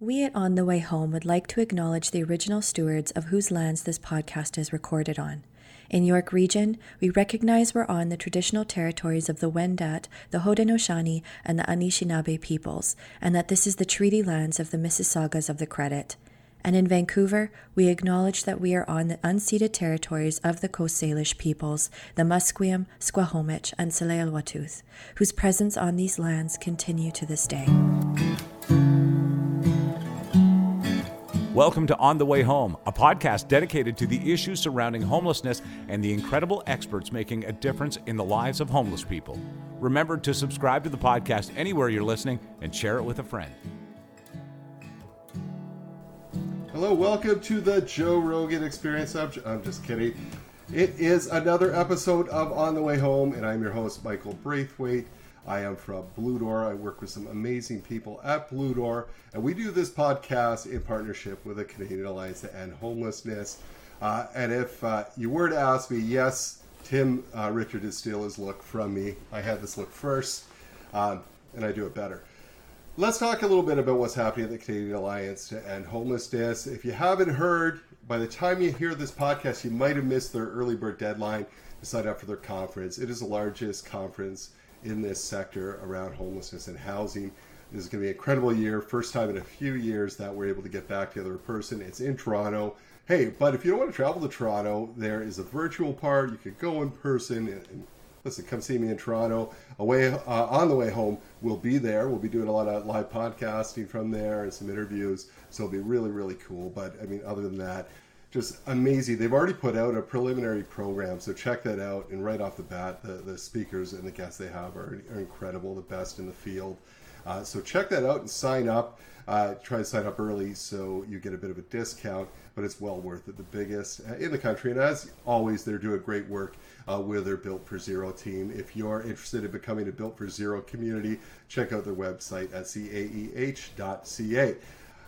We at On the Way Home would like to acknowledge the original stewards of whose lands this podcast is recorded on. In York Region, we recognize we're on the traditional territories of the Wendat, the Haudenosaunee, and the Anishinaabe peoples, and that this is the treaty lands of the Mississaugas of the Credit. And in Vancouver, we acknowledge that we are on the unceded territories of the Coast Salish peoples, the Musqueam, Squamish, and Tsleil-Waututh, whose presence on these lands continue to this day. Welcome to On the Way Home, a podcast dedicated to the issues surrounding homelessness and the incredible experts making a difference in the lives of homeless people. Remember to subscribe to the podcast anywhere you're listening and share it with a friend. Hello, welcome to the Joe Rogan Experience. I'm, just kidding. It is another episode of On the Way Home, and I'm your host, Michael Braithwaite. I am from Blue Door. I work with some amazing people at Blue Door, and we do this podcast in partnership with the Canadian Alliance to End Homelessness. Uh, and if uh, you were to ask me, yes, Tim uh, Richter did steal his look from me. I had this look first, um, and I do it better. Let's talk a little bit about what's happening at the Canadian Alliance to End Homelessness. If you haven't heard, by the time you hear this podcast, you might have missed their early bird deadline to sign up for their conference. It is the largest conference in this sector around homelessness and housing. This is going to be an incredible year. First time in a few years that we're able to get back together in person. It's in Toronto. Hey, but if you don't want to travel to Toronto, there is a virtual part. You could go in person and, listen, come see me in Toronto. Away uh, on the way home, we'll be there. We'll be doing a lot of live podcasting from there and some interviews. So it'll be really, really cool. But I mean, other than that, just amazing. They've already put out a preliminary program, so check that out. And right off the bat, the, the speakers and the guests they have are, are incredible, the best in the field. Uh, so check that out and sign up. Uh, try to sign up early so you get a bit of a discount, but it's well worth it. The biggest uh, in the country, and as always, they're doing great work uh, with their Built for Zero team. If you're interested in becoming a Built for Zero community, check out their website at caeh.ca.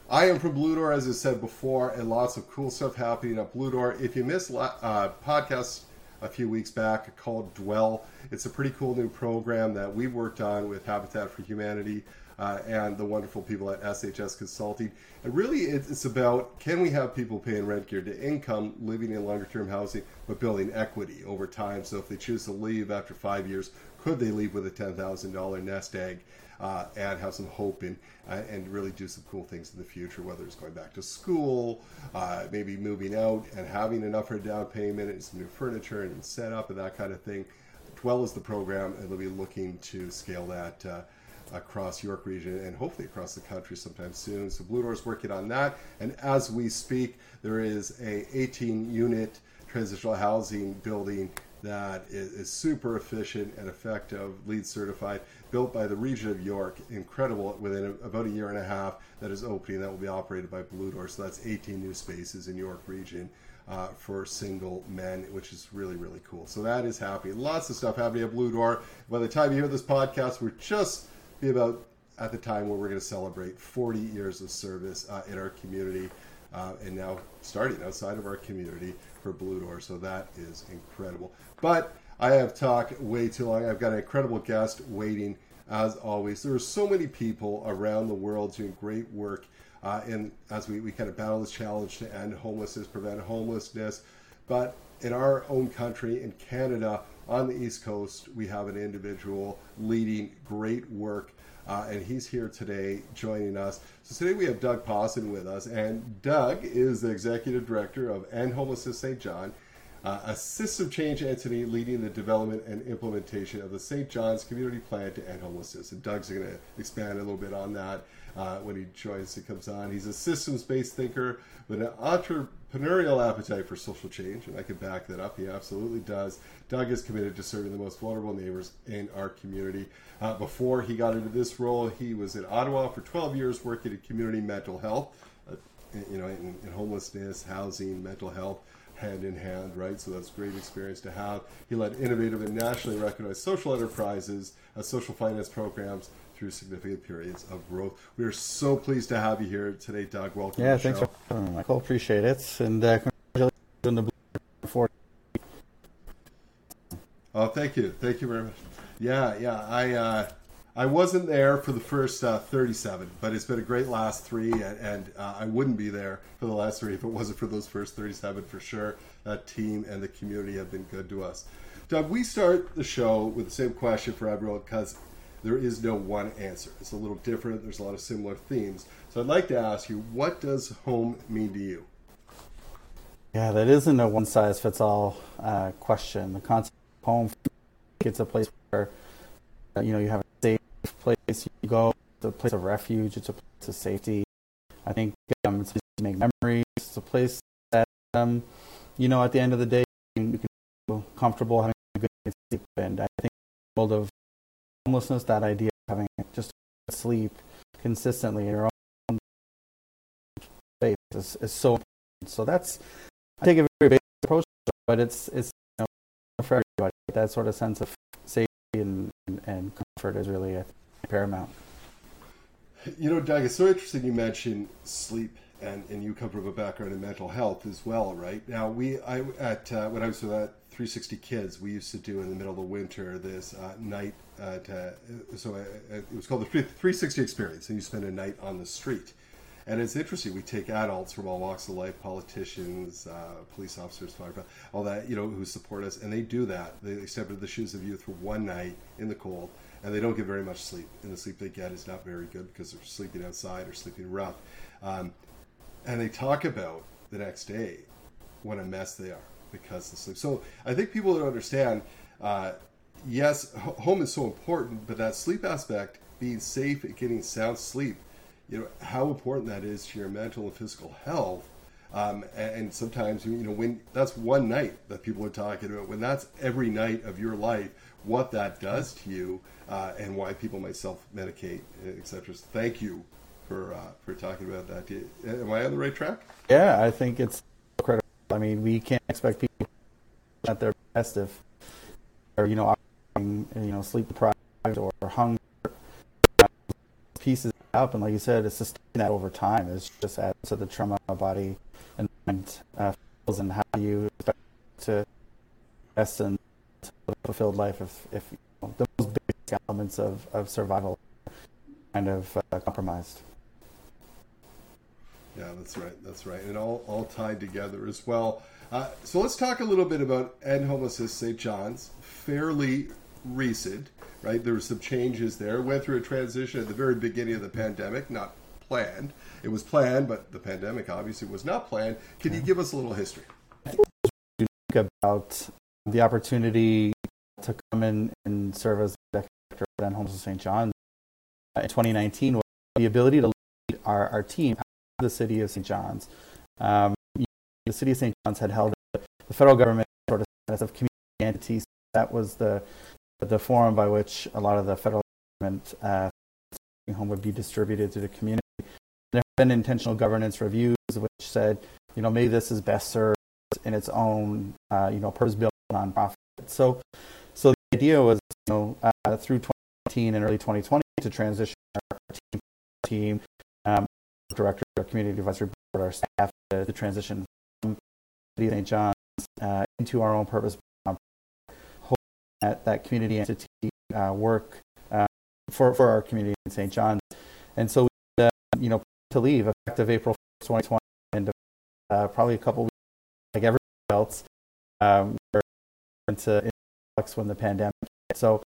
I am from Blue Door, as I said before, and lots of cool stuff happening at Blue Door. If you missed uh, podcast a few weeks back called Dwell, it's a pretty cool new program that we worked on with Habitat for Humanity uh, and the wonderful people at SHS Consulting. And really, it's about can we have people paying rent geared to income, living in longer term housing, but building equity over time. So if they choose to leave after five years, could they leave with a $10,000 nest egg? Uh, and have some hope in, uh, and really do some cool things in the future, whether it's going back to school, uh, maybe moving out and having enough for a down payment and some new furniture and setup and that kind of thing. Dwell is the program, and they'll be looking to scale that uh, across York region and hopefully across the country sometime soon. So Blue Door is working on that, and as we speak, there is a 18 unit transitional housing building that is, super efficient and effective, LEED certified, built by the region of York. Incredible within about a year and a half that is opening. That will be operated by Blue Door. So that's 18 new spaces in York region. Uh, for single men, which is really, really cool. So that is happy. Lots of stuff happening at Blue Door. By the time you hear this podcast, we're just be about at the time where we're going to celebrate 40 years of service uh, in our community uh, and now starting outside of our community for Blue Door. So that is incredible. But I have talked way too long. I've got an incredible guest waiting as always. There are so many people around the world doing great work. Uh, and as we, we kind of battle this challenge to end homelessness, prevent homelessness. But in our own country, in Canada, on the East Coast, we have an individual leading great work, uh, and he's here today joining us. So today we have Doug Pawson with us, and Doug is the executive director of End Homelessness St. John, uh, a system change entity leading the development and implementation of the St. John's Community Plan to End Homelessness. And Doug's going to expand a little bit on that uh, when he joins and comes on. He's a systems-based thinker with an entrepreneurial appetite for social change, and I can back that up. He absolutely does. Doug is committed to serving the most vulnerable neighbors in our community. Uh, before he got into this role, he was in Ottawa for 12 years working in community mental health, uh, you know, in, in homelessness, housing, mental health hand in hand, right? So that's great experience to have. He led innovative and nationally recognized social enterprises, uh, social finance programs through significant periods of growth. We are so pleased to have you here today, Doug. Welcome. Yeah, thanks show. for Michael. Appreciate it, and uh, congratulations on the for. Oh, thank you, thank you very much. Yeah, yeah. I uh, I wasn't there for the first uh, 37, but it's been a great last three, and, and uh, I wouldn't be there for the last three if it wasn't for those first 37 for sure. That team and the community have been good to us. Doug, we start the show with the same question for everyone because there is no one answer. It's a little different. There's a lot of similar themes. So I'd like to ask you, what does home mean to you? Yeah, that isn't a one size fits all uh, question. The concept of home, it's a place where you know you have a safe place you go, it's a place of refuge, it's a place of safety. I think um, it's a make memories. It's a place that um, you know at the end of the day you can feel comfortable having a good sleep. And I think the world of homelessness, that idea of having just sleep consistently in your own space is, is so important. So that's I take a very basic approach, but it's it's you know, for everybody. That sort of sense of safety and, and, and comfort is really paramount. You know, Doug, it's so interesting you mentioned sleep, and, and you come from a background in mental health as well, right? Now, we I at uh, when I was with that 360 Kids, we used to do in the middle of the winter this uh, night. Uh, to, so uh, it was called the 360 Experience, and you spend a night on the street. And it's interesting. We take adults from all walks of life, politicians, uh, police officers, firefighters, all that, you know, who support us, and they do that. They step into the shoes of youth for one night in the cold, and they don't get very much sleep. And the sleep they get is not very good because they're sleeping outside or sleeping rough. Um, and they talk about the next day what a mess they are because of sleep. So I think people don't understand. Uh, yes, home is so important, but that sleep aspect, being safe and getting sound sleep, you know how important that is to your mental and physical health. Um, and sometimes you know when that's one night that people are talking about. When that's every night of your life, what that does to you, uh, and why people might self-medicate, etc. So thank you for uh, for talking about that. Am I on the right track? Yeah, I think it's critical. I mean, we can't expect people at their best if, or you know, you know, sleep deprived or hunger pieces up, and like you said, it's just that over time. It's just adds to the trauma of body and mind uh, feels, and how you expect to rest and fulfilled life if, if you know, those basic elements of, of survival kind of uh, compromised. Yeah, that's right. That's right, and all all tied together as well. Uh, so let's talk a little bit about End Homelessness St. John's. Fairly recent, right? There were some changes there. Went through a transition at the very beginning of the pandemic, not planned. It was planned, but the pandemic obviously was not planned. Can you give us a little history? Think about the opportunity to come in and serve as director of End of St. John's in 2019 was the ability to lead our, our team the city of St. John's. Um, the city of St. John's had held the federal government sort of status of community entities. That was the the forum by which a lot of the federal government uh, home would be distributed to the community. There have been intentional governance reviews which said, you know, maybe this is best served in its own, uh, you know, purpose-built nonprofit. So, so the idea was, you know, uh, through 2019 and early 2020 to transition our team, team um, director, our community advisory board, our staff to, to transition from St. John's uh, into our own purpose that, that community entity uh, work uh, for, for our community in St. John's. And so, we, uh, you know, to leave effective April 1st, 2020, and uh, probably a couple weeks, like everybody else, um, into influx when the pandemic hit. So,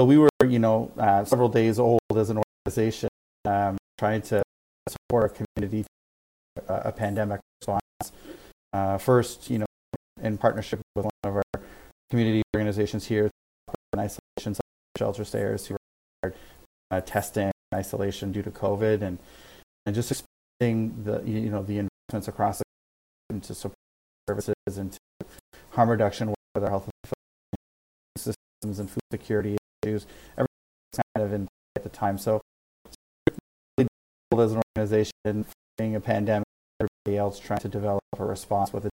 so we were, you know, uh, several days old as an organization, um, trying to support our community uh, a pandemic response. Uh, first, you know, in partnership with one of our community organizations here in isolation shelter stayers who are uh, testing isolation due to COVID and and just expanding the you know the investments across the into support services and to harm reduction with our health systems and food security issues. Everything kind of in at the time. So as an organization, being a pandemic, everybody else trying to develop a response with it,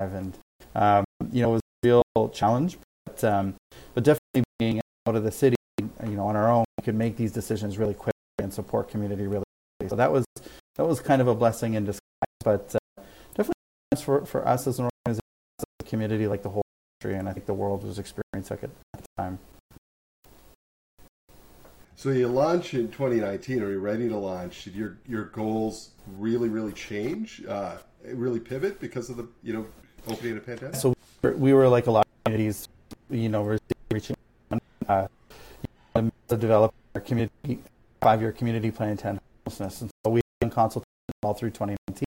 and um, you know, it was real challenge, but um, but definitely being out of the city, you know, on our own, we could make these decisions really quick and support community really. Quickly. So that was that was kind of a blessing in disguise, but uh, definitely for for us as an organization, as a community, like the whole country, and I think the world was experiencing it at the time. So you launch in 2019, Are you're ready to launch. Did your your goals really, really change? Uh, really pivot because of the you know opening a pandemic. So we were like a lot of communities, you know, we're reaching uh, to develop our community five year community plan to end homelessness, and so we have consultations all through 2019,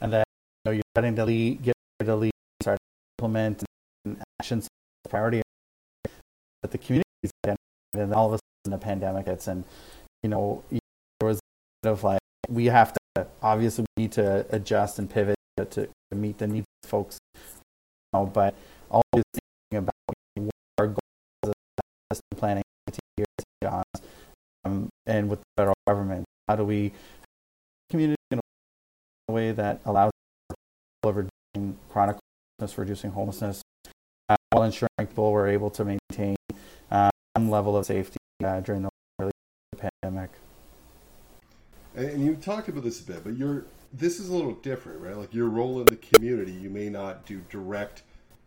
and then you know you're starting to lead, get ready to lead, start to implement and actions priority. That the community is and all of a sudden the pandemic hits, and you know there was a bit of like we have to obviously we need to adjust and pivot to, to meet the needs of folks, know, but always thinking about what our goals as planning years, um, and with the federal government, how do we community in a way that allows reducing chronic homelessness, reducing homelessness, uh, while ensuring people were able to maintain uh, some level of safety uh, during the pandemic. And you talked about this a bit, but you're this is a little different, right? Like your role in the community, you may not do direct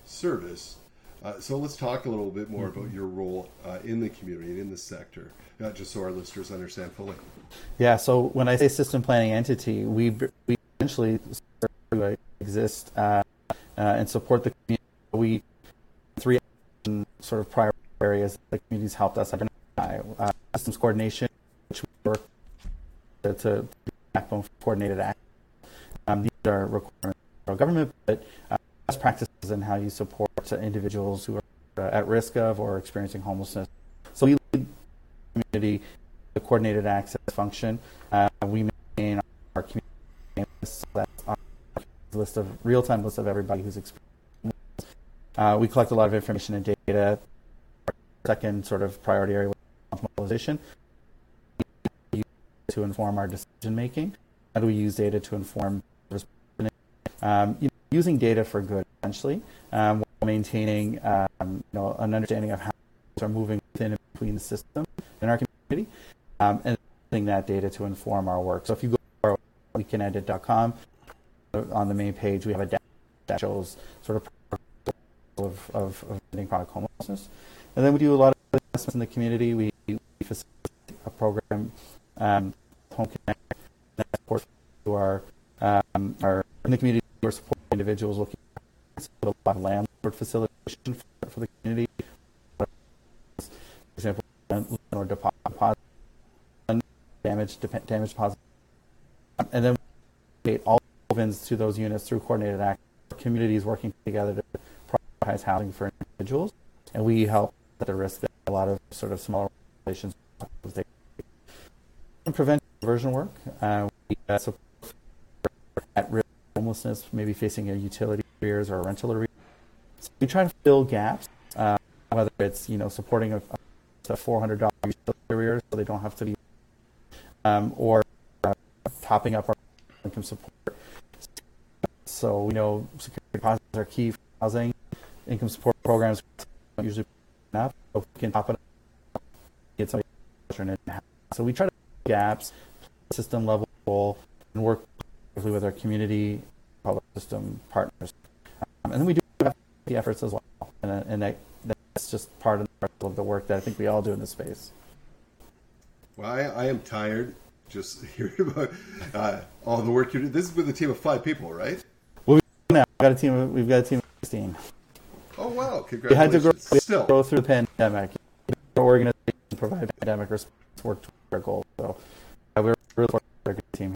service. Uh, so let's talk a little bit more mm-hmm. about your role uh, in the community and in the sector, uh, just so our listeners understand fully. Yeah. So when I say system planning entity, we we essentially exist uh, uh, and support the community. We three sort of prior areas that the communities helped us identify: uh, systems coordination, which we work to, to backbone for coordinated action. Um, these are requirements of government, but uh, best practices in how you support individuals who are uh, at risk of or experiencing homelessness. So we lead community the coordinated access function. Uh, we maintain our community list, so that's our list of real-time list of everybody who's experiencing. Uh, we collect a lot of information and data. Our second sort of priority area was mobilization to inform our decision making. How do we use data to inform um, you know, using data for good, essentially, um, while maintaining um, you know, an understanding of how things are moving within and between the system in our community, um, and using that data to inform our work. So if you go to our wecanendit.com, on the main page, we have a data that shows sort of of, of, of chronic homelessness. And then we do a lot of investments in the community. We, we facilitate a program, um, Home Connect, that supports to our, um, our in the community. We're supporting individuals looking for a lot of landlord facilitation for, for the community. For example, landlord deposit, damage, damage deposit, and then we all ovens to those units through coordinated action. Communities working together to prioritize housing for individuals, and we help at the risk that a lot of sort of smaller organizations prevent diversion work. Uh, we uh, support at risk homelessness, maybe facing a utility arrears or a rental arrears. So we try to fill gaps, uh, whether it's you know supporting a, a $400 utility arrears so they don't have to be, um, or uh, topping up our income support. So we know security deposits are key for housing. Income support programs don't usually enough. So we can top it up, get some So we try to gaps, system level, and work with our community public system partners. Um, and then we do have the efforts as well. And, uh, and that, that's just part of the work that I think we all do in this space. Well, I, I am tired just hearing about uh, all the work you do. This is with a team of five people, right? Well, we now we've got a team. Of, we've got a team of sixteen. Oh wow! Congratulations. We had to grow, Still. grow through the pandemic. Our organization provide pandemic response work to our goals. So we're really a good team.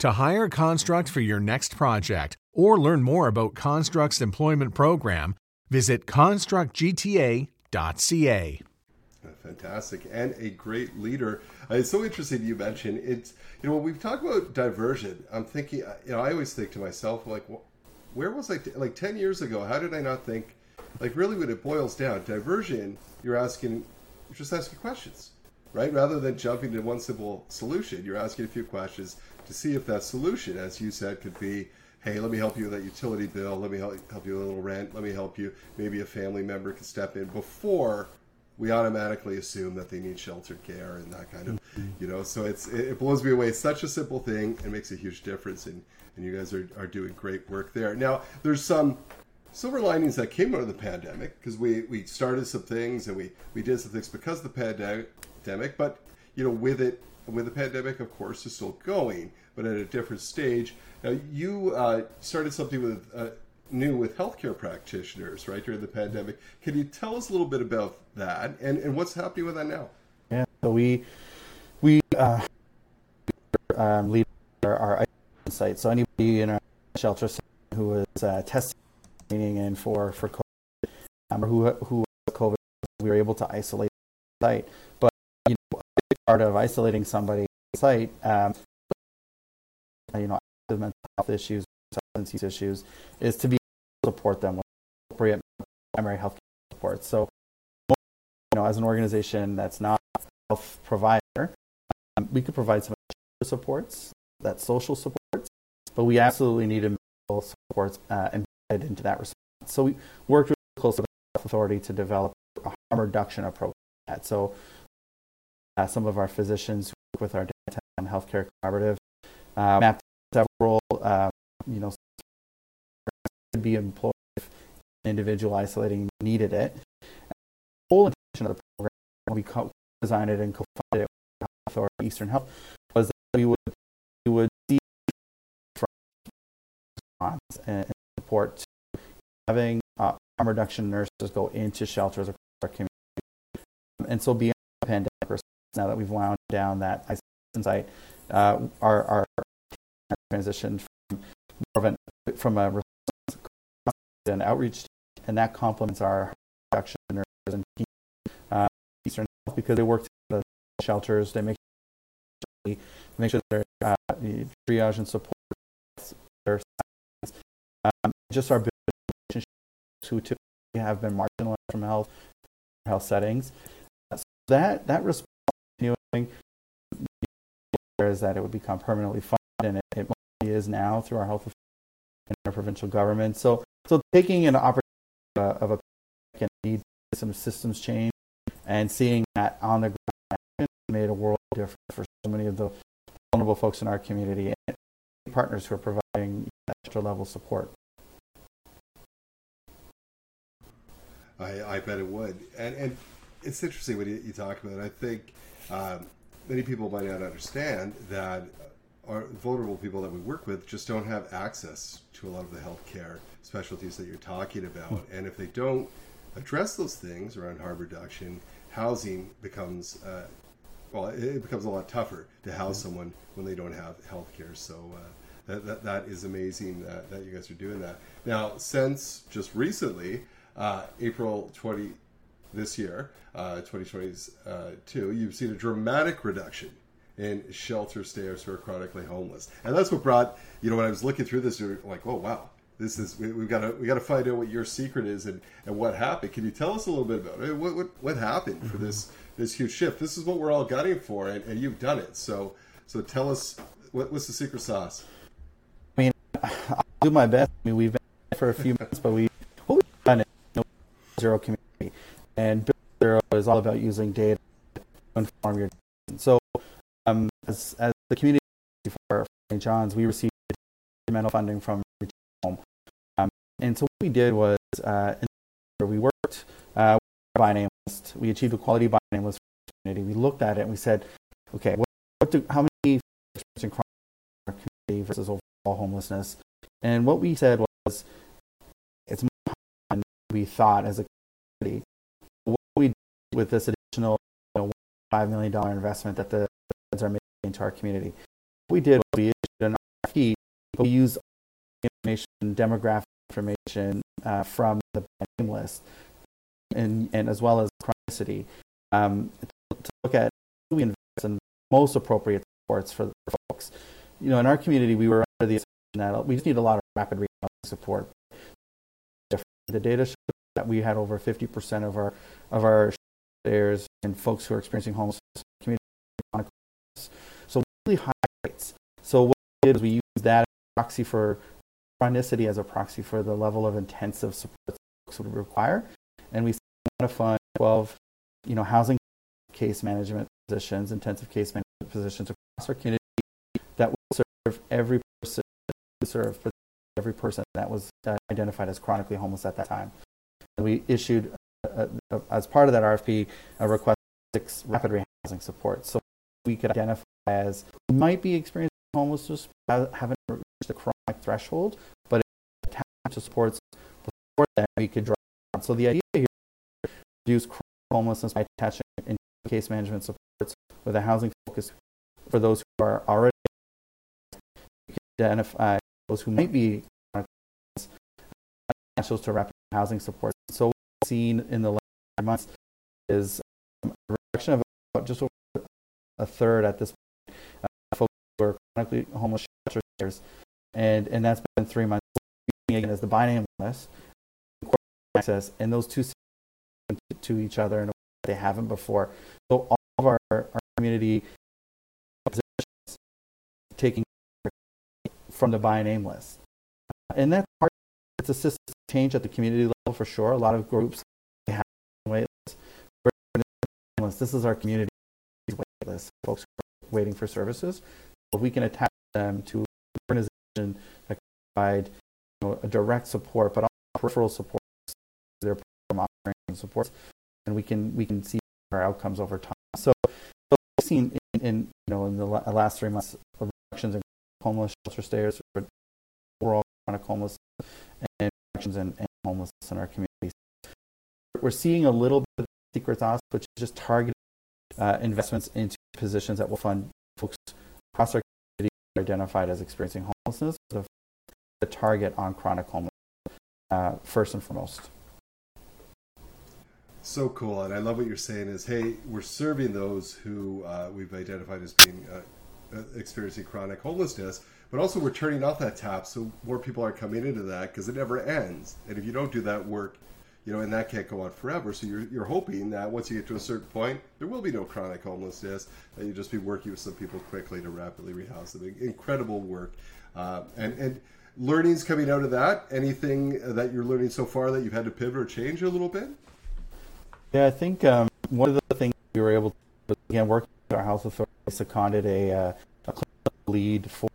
To hire Construct for your next project or learn more about Construct's employment program, visit constructgta.ca. Fantastic, and a great leader. Uh, it's so interesting you mentioned it's. You know, when we talk about diversion, I'm thinking. Uh, you know, I always think to myself, like, where was I? T- like ten years ago, how did I not think? Like, really, when it boils down, diversion, you're asking, you're just asking questions. right? Rather than jumping to one simple solution, you're asking a few questions to see if that solution, as you said, could be hey, let me help you with that utility bill. Let me help, help you with a little rent. Let me help you. Maybe a family member can step in before we automatically assume that they need sheltered care and that kind of, you know. So it's it blows me away. It's such a simple thing It makes a huge difference. And and you guys are, are doing great work there. Now there's some silver linings that came out of the pandemic because we we started some things and we we did some things because of the pandemic. But you know, with it with the pandemic, of course, is still going, but at a different stage. Now you uh, started something with. Uh, new with healthcare practitioners right during the pandemic. Can you tell us a little bit about that and, and what's happening with that now? Yeah, so we we uh, um, lead our, our site. So anybody in our shelter who was uh, testing and for for COVID, um, or who who COVID, we were able to isolate the site. But you know, a big part of isolating somebody site, um, you know, mental health issues, substance use issues, is to be able to support them with appropriate primary health support. So, you know, as an organization that's not a health provider, um, we could provide some supports, that social supports, but we absolutely need mental supports uh, embedded into that response. So we worked really closely with the health authority to develop a harm reduction approach. That. So uh, some of our physicians who work with our downtown healthcare collaborative uh, mapped several, uh, you know, to be employed if an individual isolating needed it. And the whole intention of the program, when we co- designed it and co-funded it with Health or Eastern Health, was that we would we would see response and support to having uh, harm reduction nurses go into shelters across our community. And so beyond the pandemic, now that we've wound down that site, uh, our, our transition from more of an, from a response and outreach, and that complements our production and uh, Eastern Health because they work the shelters. They make sure, make sure they're uh, triage and support their um, just our relationships who typically have been marginalized from health health settings. Uh, so that that response continuing is that it would become permanently funded, and it, it is now through our health and our provincial government. So so taking an opportunity of a can need some systems change and seeing that on the ground made a world difference for so many of the vulnerable folks in our community and partners who are providing extra level support. I, I bet it would, and and it's interesting when you, you talk about. I think um, many people might not understand that our vulnerable people that we work with just don't have access to a lot of the healthcare specialties that you're talking about. Hmm. And if they don't address those things around harm reduction, housing becomes uh, well, it becomes a lot tougher to house hmm. someone when they don't have health care. So uh, that, that, that is amazing that, that you guys are doing that. Now, since just recently, uh, April 20 this year, uh, 2022, you've seen a dramatic reduction in shelter stayers who are chronically homeless. And that's what brought, you know, when I was looking through this, you're like, oh, wow, this is we, have got to we got to find out what your secret is and, and what happened. Can you tell us a little bit about it? What what, what happened for this this huge shift? This is what we're all gunning for, and, and you've done it. So so tell us what, what's the secret sauce? I mean, I'll do my best. I mean, we've been for a few months, but we what we've done is zero community, and zero is all about using data to inform your. So, um, as as the community for St. John's, we received fundamental funding from Home and so what we did was uh, we worked uh, with by name list. We achieved a quality for community. We looked at it and we said, okay, what, what do, how many in crime community versus overall homelessness? And what we said was, it's more than we thought as a community. With this additional you know, $5 million investment that the feds are making into our community, what we did was we issued an RFP, but we used information, demographic information uh, from the name list, and, and as well as chronicity, um, to, to, look at who we invest in most appropriate supports for, for folks. You know, in our community, we were under the assumption that we just need a lot of rapid response support. The data showed that we had over 50% of our of our shares and folks who are experiencing homelessness community. So really high rates. So what we did is we used that as a proxy for chronicity as a proxy for the level of intensive support that folks would require, and we want to fund 12, you know, housing case management positions, intensive case management positions across our community that will serve every person serve every person that was uh, identified as chronically homeless at that time. And we issued, uh, as part of that RFP, a request six rapid rehousing support. So we could identify as who might be experiencing homelessness, haven't reached the chronic threshold, but attached to supports before that we could draw. So the idea here is to reduce chronic homelessness by attaching case management supports with a housing focus for those who are already identify those who might be potentials to rapid housing support. So seen in the last months is a reduction of about just over a third at this point. Uh, folks who are chronically homeless shelter and and that's been three months. Again, as the by name list, access, and those two to each other in a way that they haven't before. So all of our, our community taking from the by name list. And that's part, it's a system change at the community level for sure. A lot of groups have wait lists. This is our community wait list, folks waiting for services. If we can attach them to an organization that can provide you know, a direct support, but also peripheral support, their monitoring support, and we can we can see our outcomes over time. So, so we've seen in, in, you know in the uh, last three months reductions in homeless shelter stayers, overall chronic homeless, and in homelessness in our communities. We're seeing a little bit of the secret sauce, which is just targeted uh, investments into positions that will fund folks across our community identified as experiencing homelessness, the, the target on chronic homelessness uh, first and foremost. So cool, and I love what you're saying. Is hey, we're serving those who uh, we've identified as being uh, uh, experiencing chronic homelessness, but also we're turning off that tap so more people are coming into that because it never ends. And if you don't do that work, you know, and that can't go on forever. So you're, you're hoping that once you get to a certain point, there will be no chronic homelessness, and you just be working with some people quickly to rapidly rehouse them. Incredible work, uh, and and learnings coming out of that. Anything that you're learning so far that you've had to pivot or change a little bit? Yeah, I think um, one of the things we were able to again working with our health authority seconded a, uh, a lead for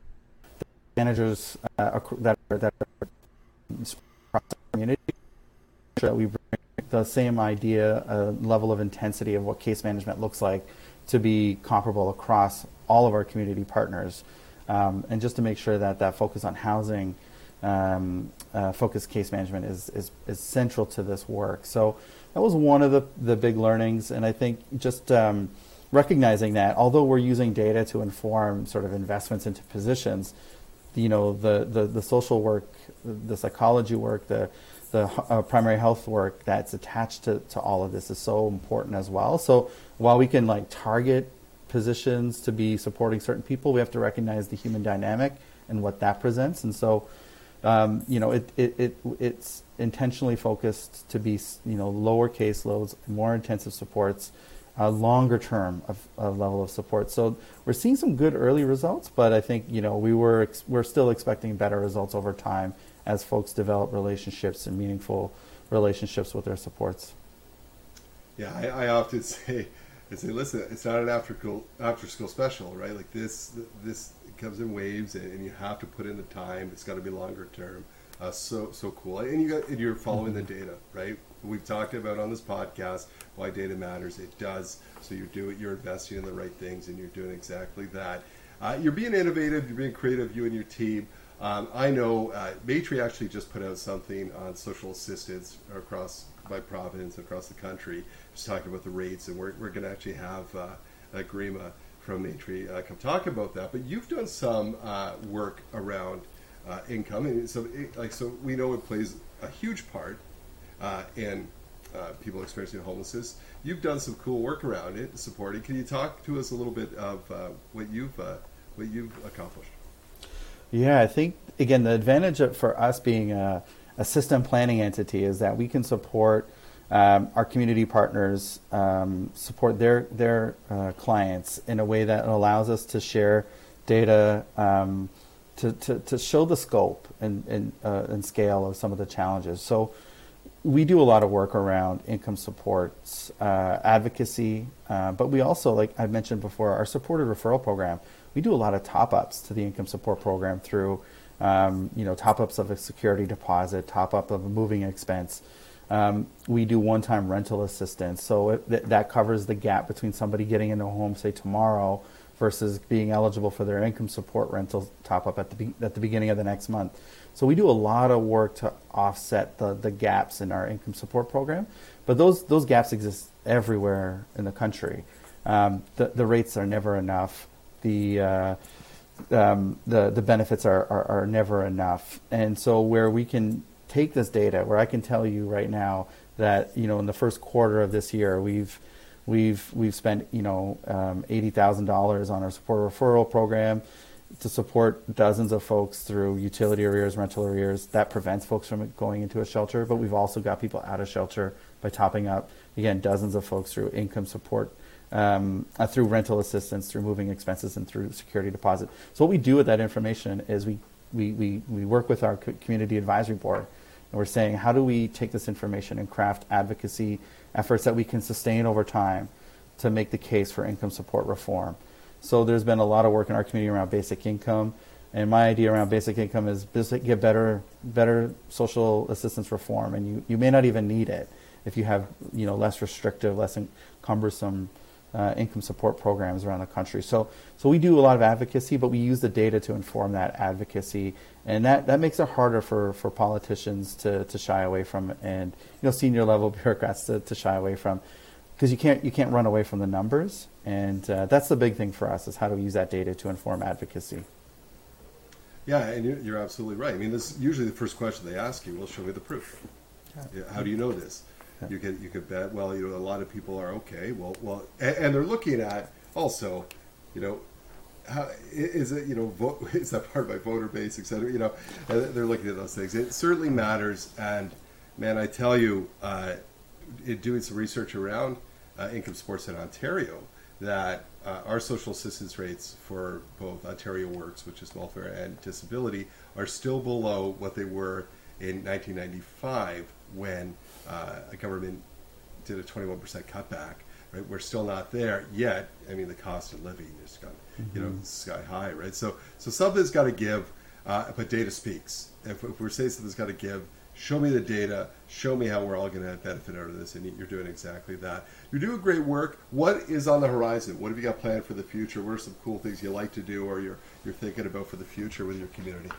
managers uh, that are, that are community. That we bring the same idea, uh, level of intensity of what case management looks like, to be comparable across all of our community partners, um, and just to make sure that that focus on housing. Um, uh, focused case management is, is, is central to this work. So that was one of the, the big learnings, and I think just um, recognizing that although we're using data to inform sort of investments into positions, you know, the, the, the social work, the psychology work, the, the uh, primary health work that's attached to, to all of this is so important as well. So while we can like target positions to be supporting certain people, we have to recognize the human dynamic and what that presents. And so, um, you know, it, it, it, it's intentionally focused to be, you know, lower caseloads, more intensive supports, a longer term of, of, level of support. So we're seeing some good early results, but I think you know we were ex- we're still expecting better results over time as folks develop relationships and meaningful relationships with their supports. Yeah, I, I often say, I say, listen, it's not an after school after school special, right? Like this this comes in waves, and, you have to put in the time. It's got to be longer term. Uh, so so cool, and you got and you're following mm-hmm. the data, right? We've talked about on this podcast why data matters. It does. So you're doing, you're investing in the right things, and you're doing exactly that. Uh, you're being innovative. You're being creative. You and your team. Um, I know uh, Maytree actually just put out something on social assistance across by province across the country, just talking about the rates, and we're, we're going to actually have uh, Garima from Maytree uh, come talk about that. But you've done some uh, work around uh, income, and so it, like so we know it plays a huge part uh, in uh, people experiencing homelessness. You've done some cool work around it, supporting. Can you talk to us a little bit of uh, what you've uh, what you've accomplished? Yeah, I think again the advantage of, for us being a, a, system planning entity is that we can support um, our community partners um, support their their uh, clients in a way that allows us to share data um, to, to, to show the scope and and, uh, and scale of some of the challenges. So we do a lot of work around income supports, uh, advocacy, uh, but we also, like I mentioned before, our supported referral program. We do a lot of top ups to the income support program through, um, you know, top ups of a security deposit, top up of a moving expense. Um, we do one-time rental assistance, so it, th- that covers the gap between somebody getting into a home, say tomorrow, versus being eligible for their income support rental top up at the be- at the beginning of the next month. So we do a lot of work to offset the, the gaps in our income support program, but those those gaps exist everywhere in the country. Um, the the rates are never enough. The uh, um, the the benefits are, are, are never enough, and so where we can take this data, where I can tell you right now that you know in the first quarter of this year we've we've we've spent you know um, eighty thousand dollars on our support referral program to support dozens of folks through utility arrears, rental arrears. That prevents folks from going into a shelter, but we've also got people out of shelter by topping up again dozens of folks through income support. Um, uh, through rental assistance, through moving expenses, and through security deposit. So what we do with that information is we we, we, we work with our community advisory board and we're saying, how do we take this information and craft advocacy efforts that we can sustain over time to make the case for income support reform? So there's been a lot of work in our community around basic income. And my idea around basic income is get better, better social assistance reform. And you, you may not even need it if you have you know, less restrictive, less cumbersome uh, income support programs around the country. So, so we do a lot of advocacy, but we use the data to inform that advocacy, and that, that makes it harder for, for politicians to, to shy away from, and you know senior level bureaucrats to, to shy away from, because you can't you can't run away from the numbers, and uh, that's the big thing for us is how do we use that data to inform advocacy. Yeah, and you're, you're absolutely right. I mean, this usually the first question they ask you, "Well, show me the proof. Yeah. How do you know this?" You could you could bet. Well, you know, a lot of people are okay. Well, well, and, and they're looking at also, you know, how is it? You know, vote, is that part of my voter base, etc. You know, they're looking at those things. It certainly matters. And man, I tell you, uh, in doing some research around uh, income supports in Ontario, that uh, our social assistance rates for both Ontario Works, which is welfare and disability, are still below what they were in 1995 when uh, a government did a 21% cutback. Right, we're still not there yet. I mean, the cost of living has gone, mm-hmm. you know, mm-hmm. sky high, right? So, so something's got to give, uh, but data speaks. If, if we're saying something's got to give, show me the data, show me how we're all going to benefit out of this, and you're doing exactly that. You're doing great work. What is on the horizon? What have you got planned for the future? What are some cool things you like to do, or you're you're thinking about for the future with your community?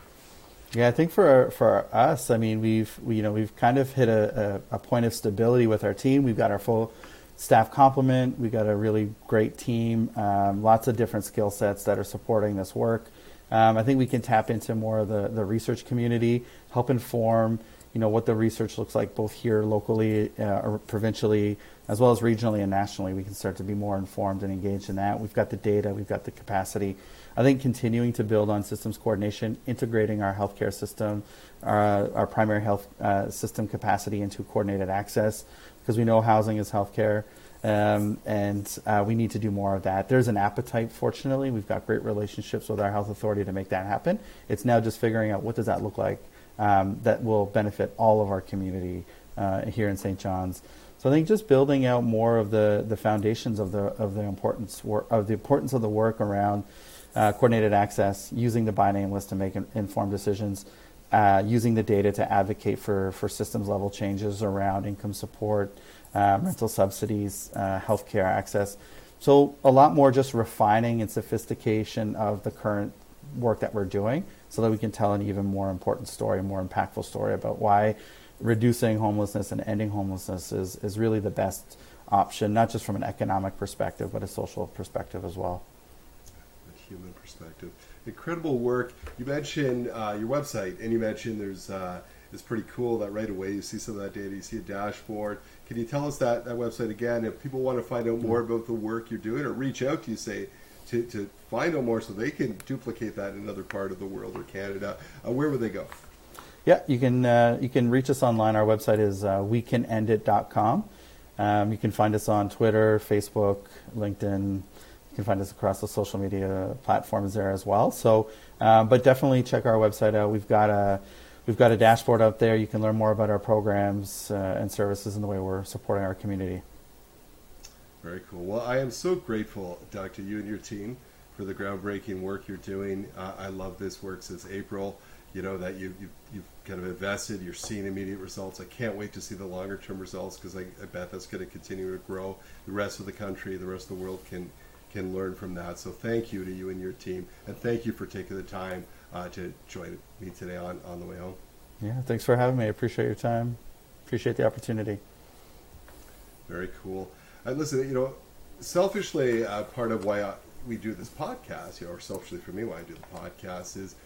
Yeah, I think for for us, I mean, we've we, you know we've kind of hit a, a, a, point of stability with our team. We've got our full staff complement. We've got a really great team, um, lots of different skill sets that are supporting this work. Um, I think we can tap into more of the, the research community, help inform you know what the research looks like both here locally uh, or provincially as well as regionally and nationally. We can start to be more informed and engaged in that. We've got the data, we've got the capacity I think continuing to build on systems coordination, integrating our healthcare system, our, our primary health uh, system capacity into coordinated access, because we know housing is healthcare. Um, and uh, we need to do more of that. There's an appetite, fortunately. We've got great relationships with our health authority to make that happen. It's now just figuring out what does that look like um, that will benefit all of our community uh, here in St. John's. So I think just building out more of the, the foundations of the of the importance of the importance of the work around uh, coordinated access, using the by name list to make informed decisions, uh, using the data to advocate for, for systems level changes around income support, uh, rental subsidies, uh, healthcare access. So, a lot more just refining and sophistication of the current work that we're doing so that we can tell an even more important story, a more impactful story about why reducing homelessness and ending homelessness is, is really the best option, not just from an economic perspective, but a social perspective as well human perspective. Incredible work. You mentioned uh, your website, and you mentioned there's uh, it's pretty cool that right away you see some of that data, you see a dashboard. Can you tell us that, that website again? If people want to find out more about the work you're doing, or reach out to you, say to, to find out more so they can duplicate that in another part of the world or Canada, uh, where would they go? Yeah, you can uh, you can reach us online. Our website is uh, wecanendit.com. Um, you can find us on Twitter, Facebook, LinkedIn. You can find us across the social media platforms there as well. So, uh, but definitely check our website out. We've got a we've got a dashboard out there. You can learn more about our programs uh, and services and the way we're supporting our community. Very cool. Well, I am so grateful, Doctor, you and your team for the groundbreaking work you're doing. Uh, I love this work since April. You know that you, you you've kind of invested. You're seeing immediate results. I can't wait to see the longer term results because I, I bet that's going to continue to grow. The rest of the country, the rest of the world can can learn from that. So thank you to you and your team, and thank you for taking the time uh, to join me today on on the way home. Yeah, thanks for having me. I appreciate your time. Appreciate the opportunity. Very cool. And uh, listen, you know, selfishly, uh, part of why I, we do this podcast, you know, or selfishly for me, why I do the podcast is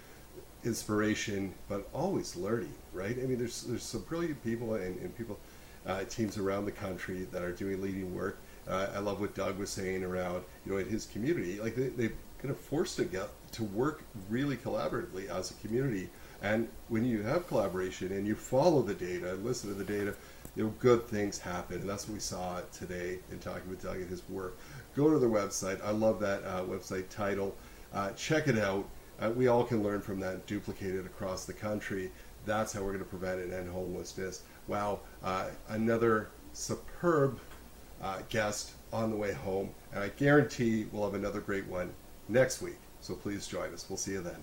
inspiration, but always learning, right? I mean, there's there's some brilliant people and, and people, uh, teams around the country that are doing leading work. Uh, I love what Doug was saying around, you know, in his community, like they, they've kind of forced to get to work really collaboratively as a community. And when you have collaboration and you follow the data and listen to the data, you know, good things happen. And that's what we saw today in talking with Doug and his work. Go to their website. I love that uh, website title. Uh, check it out. Uh, we all can learn from that, duplicate it across the country. That's how we're going to prevent and end homelessness. Wow, uh, another superb uh, guest on the way home. And I guarantee we'll have another great one next week. So please join us. We'll see you then.